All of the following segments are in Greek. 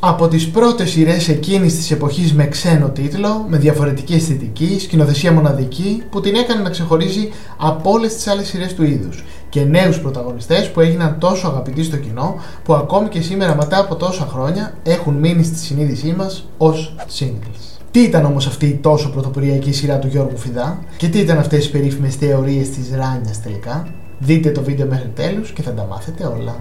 Από τις πρώτες σειρές εκείνης της εποχής με ξένο τίτλο, με διαφορετική αισθητική, σκηνοθεσία μοναδική, που την έκανε να ξεχωρίζει από όλες τις άλλες σειρές του είδους και νέους πρωταγωνιστές που έγιναν τόσο αγαπητοί στο κοινό, που ακόμη και σήμερα μετά από τόσα χρόνια έχουν μείνει στη συνείδησή μας ως singles. Τι ήταν όμως αυτή η τόσο πρωτοποριακή σειρά του Γιώργου Φιδά και τι ήταν αυτές οι περίφημες θεωρίες της Ράνιας τελικά; Δείτε το βίντεο μέχρι τέλους και θα τα μάθετε όλα.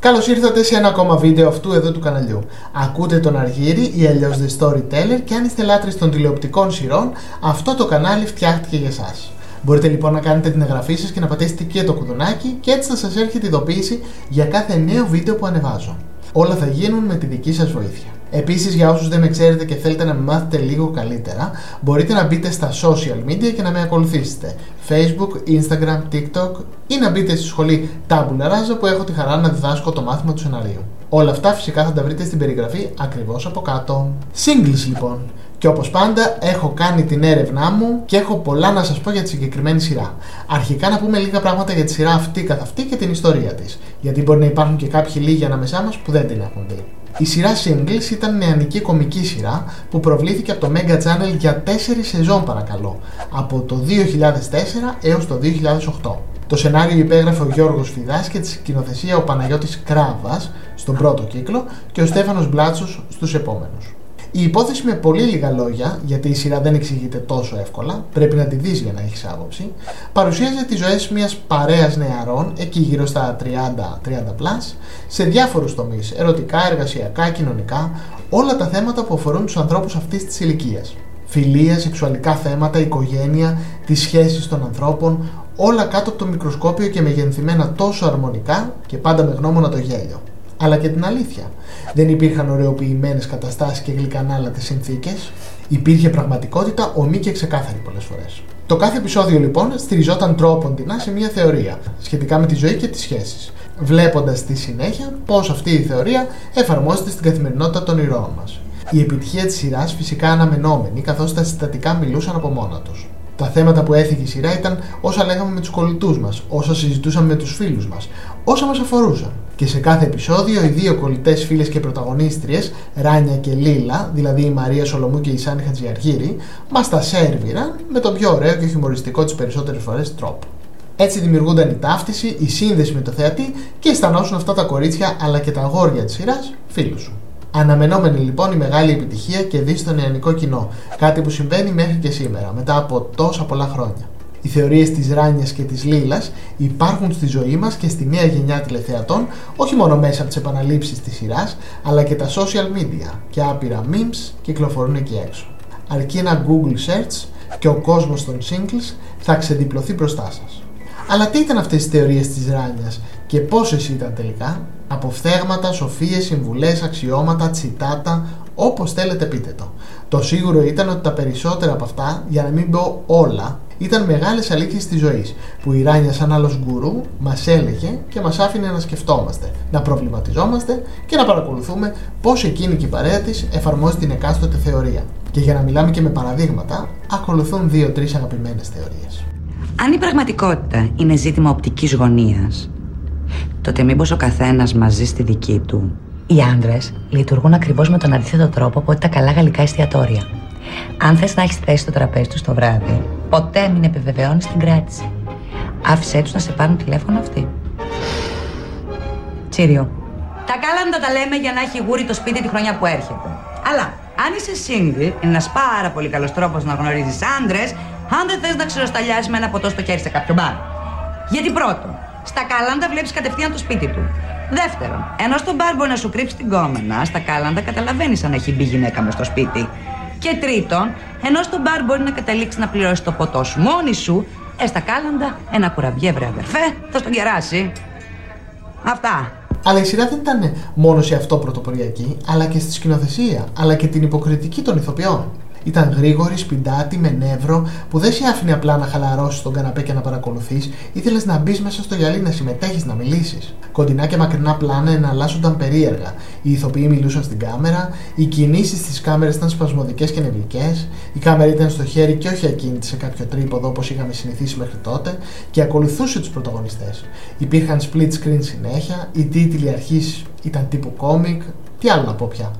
Καλώς ήρθατε σε ένα ακόμα βίντεο αυτού εδώ του καναλιού. Ακούτε τον Αργύρι ή αλλιώς The Storyteller και αν είστε λάτρεις των τηλεοπτικών σειρών, αυτό το κανάλι φτιάχτηκε για εσάς. Μπορείτε λοιπόν να κάνετε την εγγραφή σας και να πατήσετε και το κουδουνάκι και έτσι θα σας έρχεται ειδοποίηση για κάθε νέο βίντεο που ανεβάζω. Όλα θα γίνουν με τη δική σας βοήθεια. Επίσης για όσους δεν με ξέρετε και θέλετε να με μάθετε λίγο καλύτερα, μπορείτε να μπείτε στα social media και να με ακολουθήσετε. Facebook, Instagram, TikTok ή να μπείτε στη σχολή Tabula Rasa που έχω τη χαρά να διδάσκω το μάθημα του σεναρίου. Όλα αυτά φυσικά θα τα βρείτε στην περιγραφή ακριβώς από κάτω. Singles λοιπόν. Και όπως πάντα έχω κάνει την έρευνά μου και έχω πολλά να σας πω για τη συγκεκριμένη σειρά. Αρχικά να πούμε λίγα πράγματα για τη σειρά αυτή καθ' αυτή και την ιστορία της. Γιατί μπορεί να υπάρχουν και κάποιοι λίγοι ανάμεσά μας που δεν την έχουν δει. Η σειρά Singles ήταν νεανική κομική σειρά που προβλήθηκε από το Mega Channel για 4 σεζόν παρακαλώ, από το 2004 έως το 2008. Το σενάριο υπέγραφε ο Γιώργος Φιδάς και τη σκηνοθεσία ο Παναγιώτης Κράβας στον πρώτο κύκλο και ο Στέφανος Μπλάτσος στους επόμενους. Η υπόθεση με πολύ λίγα λόγια, γιατί η σειρά δεν εξηγείται τόσο εύκολα, πρέπει να τη δεις για να έχεις άποψη, παρουσίαζε τις ζωές μιας παρέας νεαρών, εκεί γύρω στα 30-30 plus, σε διάφορους τομείς, ερωτικά, εργασιακά, κοινωνικά, όλα τα θέματα που αφορούν τους ανθρώπους αυτής της ηλικίας. Φιλία, σεξουαλικά θέματα, οικογένεια, τις σχέσεις των ανθρώπων, όλα κάτω από το μικροσκόπιο και μεγενθυμένα τόσο αρμονικά και πάντα με γνώμονα το γέλιο αλλά και την αλήθεια. Δεν υπήρχαν ωρεοποιημένε καταστάσεις και γλυκανάλατες συνθήκες. Υπήρχε πραγματικότητα ομή και ξεκάθαρη πολλές φορές. Το κάθε επεισόδιο λοιπόν στηριζόταν τρόποντινα σε μια θεωρία σχετικά με τη ζωή και τις σχέσεις, βλέποντας στη συνέχεια πώς αυτή η θεωρία εφαρμόζεται στην καθημερινότητα των ηρώων μας. Η επιτυχία της σειράς φυσικά αναμενόμενη, καθώς τα συστατικά μιλούσαν από μόνα τους. Τα θέματα που έθιγε η σειρά ήταν όσα λέγαμε με τους κολλητούς μας, όσα συζητούσαμε με τους φίλους μας, όσα μας αφορούσαν. Και σε κάθε επεισόδιο οι δύο κολλητές φίλες και πρωταγωνίστριες, Ράνια και Λίλα, δηλαδή η Μαρία Σολομού και η Σάνι Χατζιαργύρη, μας τα σέρβιραν με τον πιο ωραίο και χιουμοριστικό τις περισσότερες φορές τρόπο. Έτσι δημιουργούνταν η ταύτιση, η σύνδεση με το θεατή και αισθανόσουν αυτά τα κορίτσια αλλά και τα αγόρια της σειράς φίλους σου. Αναμενόμενη λοιπόν η μεγάλη επιτυχία και δει στο νεανικό κοινό, κάτι που συμβαίνει μέχρι και σήμερα, μετά από τόσα πολλά χρόνια. Οι θεωρίες της Ράνιας και της Λίλας υπάρχουν στη ζωή μας και στη νέα γενιά τηλεθεατών, όχι μόνο μέσα από τις επαναλήψεις της σειράς, αλλά και τα social media και άπειρα memes κυκλοφορούν εκεί έξω. Αρκεί ένα Google search και ο κόσμος των singles θα ξεδιπλωθεί μπροστά σας. Αλλά τι ήταν αυτές οι θεωρίες της Ράνιας και πόσε ήταν τελικά, Αποφθέγματα, σοφίες, συμβουλές, αξιώματα, τσιτάτα, όπως θέλετε πείτε το. Το σίγουρο ήταν ότι τα περισσότερα από αυτά, για να μην πω όλα, ήταν μεγάλες αλήθειες της ζωής, που η Ράνια σαν άλλος γκουρού μας έλεγε και μας άφηνε να σκεφτόμαστε, να προβληματιζόμαστε και να παρακολουθούμε πώς εκείνη και η παρέα της εφαρμόζει την εκάστοτε θεωρία. Και για να μιλάμε και με παραδείγματα, ακολουθούν δύο-τρεις αγαπημένες θεωρίες. Αν η πραγματικότητα είναι ζήτημα οπτικής γωνίας, τότε μήπως ο καθένας μαζί στη δική του. Οι άντρε λειτουργούν ακριβώς με τον αντίθετο τρόπο από ό,τι τα καλά γαλλικά εστιατόρια. Αν θες να έχεις θέση στο τραπέζι τους το βράδυ, ποτέ μην επιβεβαιώνεις την κράτηση. Άφησέ τους να σε πάρουν τηλέφωνο αυτοί. Τσίριο. Τα κάλαντα τα λέμε για να έχει γούρι το σπίτι τη χρονιά που έρχεται. Αλλά αν είσαι single, είναι ένας πάρα πολύ καλός τρόπος να γνωρίζεις άντρε, αν δεν θες να ξεροσταλιάσεις με ένα ποτό στο χέρι σε κάποιο μπαρ. Γιατί πρώτον, στα κάλαντα βλέπεις κατευθείαν το σπίτι του. Δεύτερον, ενώ στον μπαρ μπορεί να σου κρύψει την κόμενα, στα κάλαντα καταλαβαίνεις αν έχει μπει γυναίκα μες στο σπίτι. Και τρίτον, ενώ στον μπαρ μπορεί να καταλήξει να πληρώσει το ποτό σου μόνη σου, ε, στα κάλαντα ένα κουραμπιέ, βρε αδερφέ, θα στον κεράσει. Αυτά. Αλλά η σειρά δεν ήταν μόνο σε αυτό πρωτοποριακή, αλλά και στη σκηνοθεσία, αλλά και την υποκριτική των ηθοποιών. Ήταν γρήγορη, σπιντάτη, με νεύρο, που δεν σε άφηνε απλά να χαλαρώσεις τον καναπέ και να παρακολουθείς, ήθελες να μπεις μέσα στο γυαλί, να συμμετέχεις, να μιλήσεις. Κοντινά και μακρινά πλάνα εναλλάσσονταν περίεργα. Οι ηθοποιοί μιλούσαν στην κάμερα, οι κινήσεις τη κάμερα ήταν σπασμωδικές και νευρικέ, η κάμερα ήταν στο χέρι και όχι ακίνητη σε κάποιο τρίποδο όπως είχαμε συνηθίσει μέχρι τότε και ακολουθούσε τους πρωταγωνιστές. Υπήρχαν split screen συνέχεια, οι τίτλοι αρχής ήταν τύπου κόμικ, τι άλλο να πω πια.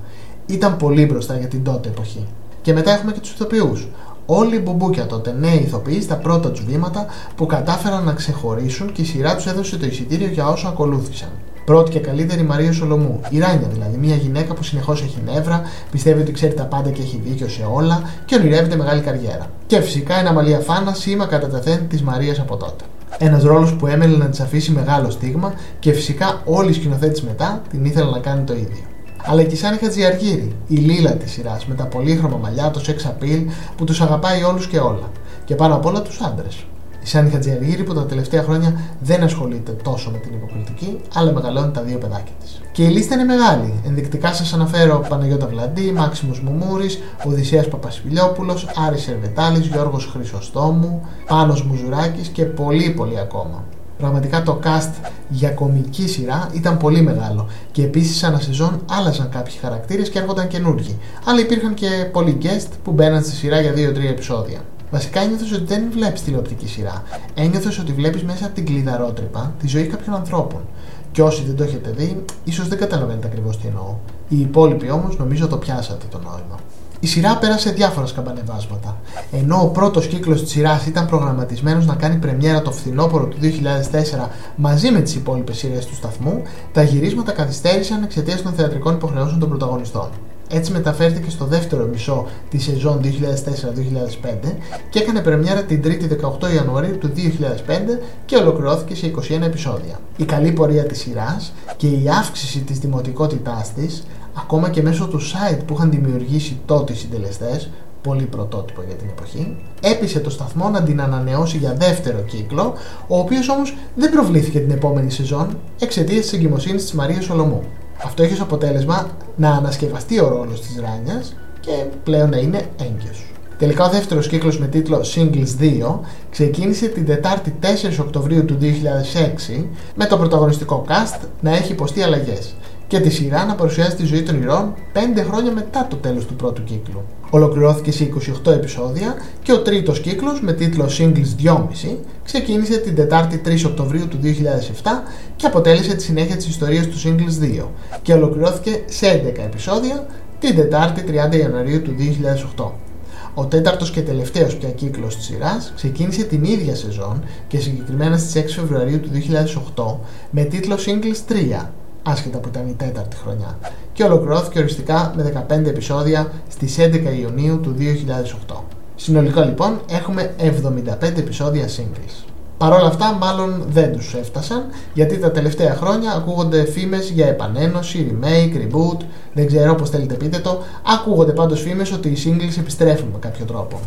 Ήταν πολύ μπροστά για την τότε εποχή. Και μετά έχουμε και τους ηθοποιούς. Όλοι οι μπουμπούκια τότε, νέοι ηθοποιοί, στα πρώτα τους βήματα που κατάφεραν να ξεχωρίσουν και η σειρά τους έδωσε το εισιτήριο για όσα ακολούθησαν. Πρώτη και καλύτερη Μαρία Σολομού. Η Ράνια δηλαδή, μια γυναίκα που συνεχώς έχει νεύρα, πιστεύει ότι ξέρει τα πάντα και έχει δίκιο σε όλα και ονειρεύεται μεγάλη καριέρα. Και φυσικά ένα Μαλία Φάνα, σήμα κατά τεθέν της Μαρίας από τότε. Ένας ρόλος που έμελε να της αφήσει μεγάλο στίγμα και φυσικά όλοι οι σκηνοθέτε μετά την ήθελαν να κάνει το ίδιο αλλά και η Σάνι Χατζιαργύρη, η Λίλα της σειράς με τα πολύχρωμα μαλλιά, το sex appeal που τους αγαπάει όλους και όλα. Και πάνω απ' όλα τους άντρες. Η Σάνι Χατζιαργύρη που τα τελευταία χρόνια δεν ασχολείται τόσο με την υποκριτική, αλλά μεγαλώνει τα δύο παιδάκια της. Και η λίστα είναι μεγάλη. Ενδεικτικά σας αναφέρω Παναγιώτα Βλαντή, Μάξιμος Μουμούρης, Οδυσσέας Παπασπιλιόπουλο, Άρης Σερβετάλη, Γιώργος Χρυσοστόμου, Πάνος Μουζουράκης και πολλοί πολλοί ακόμα. Πραγματικά το cast για κομική σειρά ήταν πολύ μεγάλο και επίσης ανά σεζόν άλλαζαν κάποιοι χαρακτήρες και έρχονταν καινούργοι. Αλλά υπήρχαν και πολλοί guest που μπαίναν στη σειρά για 2-3 επεισόδια. Βασικά ένιωθες ότι δεν βλέπεις τηλεοπτική σειρά. Ένιωθες ότι βλέπεις μέσα από την κλειδαρότρυπα τη ζωή κάποιων ανθρώπων. Και όσοι δεν το έχετε δει, ίσως δεν καταλαβαίνετε ακριβώς τι εννοώ. Οι υπόλοιποι όμως νομίζω το πιάσατε το νόημα. Η σειρά πέρασε διάφορα σκαμπανεβάσματα. Ενώ ο πρώτος κύκλος της σειράς ήταν προγραμματισμένος να κάνει πρεμιέρα το φθινόπωρο του 2004 μαζί με τις υπόλοιπες σειρές του σταθμού, τα γυρίσματα καθυστέρησαν εξαιτίας των θεατρικών υποχρεώσεων των πρωταγωνιστών. Έτσι μεταφέρθηκε στο δεύτερο μισό της σεζόν 2004-2005 και έκανε πρεμιέρα την 3η 18 Ιανουαρίου του 2005 και ολοκληρώθηκε σε 21 επεισόδια. Η καλή πορεία της σειράς και η αύξηση της δημοτικότητάς της ακόμα και μέσω του site που είχαν δημιουργήσει τότε οι συντελεστές, πολύ πρωτότυπο για την εποχή, έπεισε το σταθμό να την ανανεώσει για δεύτερο κύκλο, ο οποίος όμως δεν προβλήθηκε την επόμενη σεζόν εξαιτίας της εγκυμοσύνης της Μαρίας Σολομού. Αυτό έχει ως αποτέλεσμα να ανασκευαστεί ο ρόλος της Ράνιας και πλέον να είναι έγκυος. Τελικά ο δεύτερος κύκλος με τίτλο Singles 2 ξεκίνησε την Τετάρτη 4 Οκτωβρίου του 2006 με το πρωταγωνιστικό cast να έχει υποστεί αλλαγές και τη σειρά να παρουσιάζει τη ζωή των ηρώων 5 χρόνια μετά το τέλος του πρώτου κύκλου. Ολοκληρώθηκε σε 28 επεισόδια και ο τρίτος κύκλος με τίτλο Singles 2,5 ξεκίνησε την Τετάρτη 3 Οκτωβρίου του 2007 και αποτέλεσε τη συνέχεια της ιστορίας του Singles 2 και ολοκληρώθηκε σε 11 επεισόδια την Τετάρτη 30 Ιανουαρίου του 2008. Ο τέταρτος και τελευταίος πια κύκλος της σειράς ξεκίνησε την ίδια σεζόν και συγκεκριμένα στις 6 Φεβρουαρίου του 2008 με τίτλο Singles 3 άσχετα που ήταν η τέταρτη χρονιά, και ολοκληρώθηκε οριστικά με 15 επεισόδια στις 11 Ιουνίου του 2008. Συνολικά λοιπόν έχουμε 75 επεισόδια singles. Παρ' όλα αυτά, μάλλον δεν τους έφτασαν, γιατί τα τελευταία χρόνια ακούγονται φήμες για επανένωση, remake, reboot, δεν ξέρω πώς θέλετε πείτε το. Ακούγονται πάντως φήμες ότι οι singles επιστρέφουν με κάποιο τρόπο.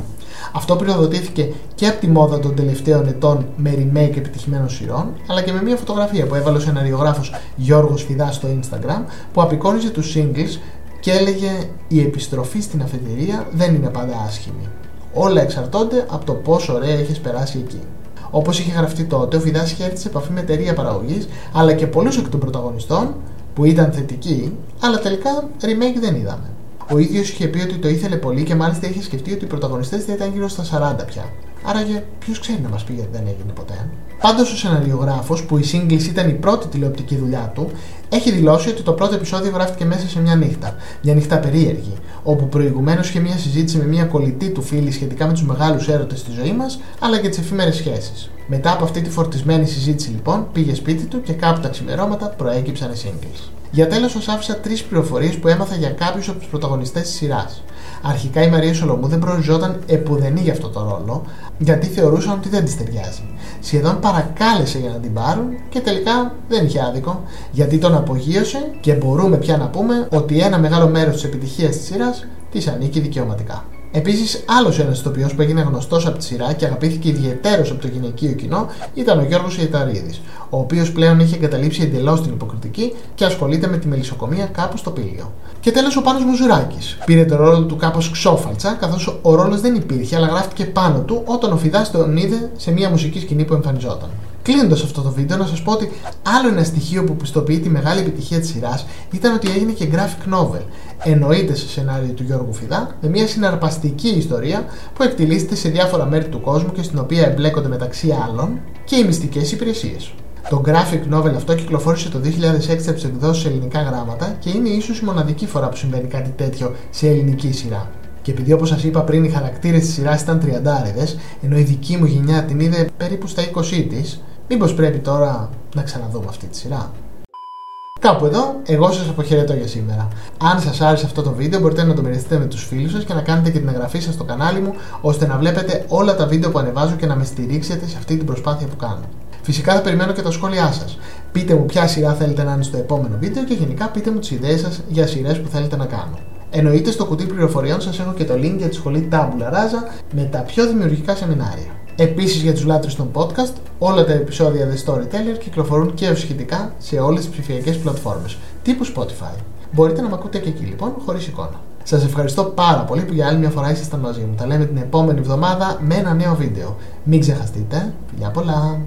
Αυτό πυροδοτήθηκε και από τη μόδα των τελευταίων ετών με remake επιτυχημένων σειρών, αλλά και με μια φωτογραφία που έβαλε ο σεναριογράφος Γιώργος Φιδάς στο Instagram, που απεικόνιζε τους singles και έλεγε Η επιστροφή στην αφετηρία δεν είναι πάντα άσχημη. Όλα εξαρτώνται από το πόσο ωραία έχεις περάσει εκεί. Όπως είχε γραφτεί τότε, ο Φιδά είχε έρθει σε επαφή με εταιρεία παραγωγής, αλλά και πολλούς εκ των πρωταγωνιστών που ήταν θετικοί, αλλά τελικά remake δεν είδαμε. Ο ίδιος είχε πει ότι το ήθελε πολύ και μάλιστα είχε σκεφτεί ότι οι πρωταγωνιστές θα ήταν γύρω στα 40 πια. Άραγε, ποιος ξέρει να μας πει γιατί δεν έγινε ποτέ. Πάντως, ο σεναριογράφος, που η Singles ήταν η πρώτη τηλεοπτική δουλειά του, έχει δηλώσει ότι το πρώτο επεισόδιο γράφτηκε μέσα σε μια νύχτα. Μια νύχτα περίεργη, όπου προηγουμένως είχε μια συζήτηση με μια κολλητή του φίλη σχετικά με τους μεγάλους έρωτες στη ζωή μας, αλλά και τις εφήμερε σχέσεις. Μετά από αυτή τη φορτισμένη συζήτηση, λοιπόν, πήγε σπίτι του και κάπου τα ξημερώματα προέκυψαν οι Singles. Για τέλος, σα άφησα τρεις πληροφορίες που έμαθα για κάποιους από τους πρωταγωνιστές της σειράς. Αρχικά η Μαρία Σολομού δεν προοριζόταν επουδενή για αυτό το ρόλο, γιατί θεωρούσαν ότι δεν της ταιριάζει. Σχεδόν παρακάλεσε για να την πάρουν και τελικά δεν είχε άδικο, γιατί τον απογείωσε και μπορούμε πια να πούμε ότι ένα μεγάλο μέρος της επιτυχίας της σειράς της ανήκει δικαιωματικά. Επίσης, άλλος ένας ηθοποιός που έγινε γνωστός από τη σειρά και αγαπήθηκε ιδιαίτερω από το γυναικείο κοινό ήταν ο Γιώργος Ιεταρίδη, ο οποίος πλέον είχε εγκαταλείψει εντελώς την υποκριτική και ασχολείται με τη μελισσοκομεία κάπου στο πήλιο. Και τέλος ο Πάνος Μουζουράκης. Πήρε το ρόλο του κάπως ξόφαλτσα, καθώς ο ρόλος δεν υπήρχε, αλλά γράφτηκε πάνω του όταν ο Φιδάς τον είδε σε μια μουσική σκηνή που εμφανιζόταν. Κλείνοντας αυτό το βίντεο, να σας πω ότι άλλο ένα στοιχείο που πιστοποιεί τη μεγάλη επιτυχία της σειράς ήταν ότι έγινε και graphic novel. Εννοείται σε σενάριο του Γιώργου Φιδά, με μια συναρπαστική ιστορία που εκτελήσεται σε διάφορα μέρη του κόσμου και στην οποία εμπλέκονται μεταξύ άλλων και οι μυστικές υπηρεσίες. Το graphic novel αυτό κυκλοφόρησε το 2006 από τις εκδόσεις σε ελληνικά γράμματα και είναι ίσως η μοναδική φορά που συμβαίνει κάτι τέτοιο σε ελληνική σειρά. Και επειδή όπως σας είπα πριν οι χαρακτήρες της σειράς ήταν τριαντάριδες, ενώ η δική μου γενιά την είδε περίπου στα 20 της, μήπως πρέπει τώρα να ξαναδούμε αυτή τη σειρά; Κάπου εδώ, εγώ σας αποχαιρετώ για σήμερα. Αν σας άρεσε αυτό το βίντεο, μπορείτε να το μοιραστείτε με τους φίλους σας και να κάνετε και την εγγραφή σας στο κανάλι μου, ώστε να βλέπετε όλα τα βίντεο που ανεβάζω και να με στηρίξετε σε αυτή την προσπάθεια που κάνω. Φυσικά θα περιμένω και τα σχόλιά σας. Πείτε μου ποια σειρά θέλετε να είναι στο επόμενο βίντεο και γενικά πείτε μου τις ιδέες σας για σειρές που θέλετε να κάνω. Εννοείται στο κουτί πληροφοριών σας έχω και το link για τη σχολή Tabula Rasa με τα πιο δημιουργικά σεμινάρια. Επίσης για τους λάτρες των podcast, όλα τα επεισόδια The Storyteller κυκλοφορούν και σχετικά σε όλες τις ψηφιακές πλατφόρμες τύπου Spotify. Μπορείτε να με ακούτε και εκεί λοιπόν, χωρίς εικόνα. Σας ευχαριστώ πάρα πολύ που για άλλη μια φορά ήσασταν μαζί μου. Τα λέμε την επόμενη εβδομάδα με ένα νέο βίντεο. Μην ξεχαστείτε. Φιλιά πολλά!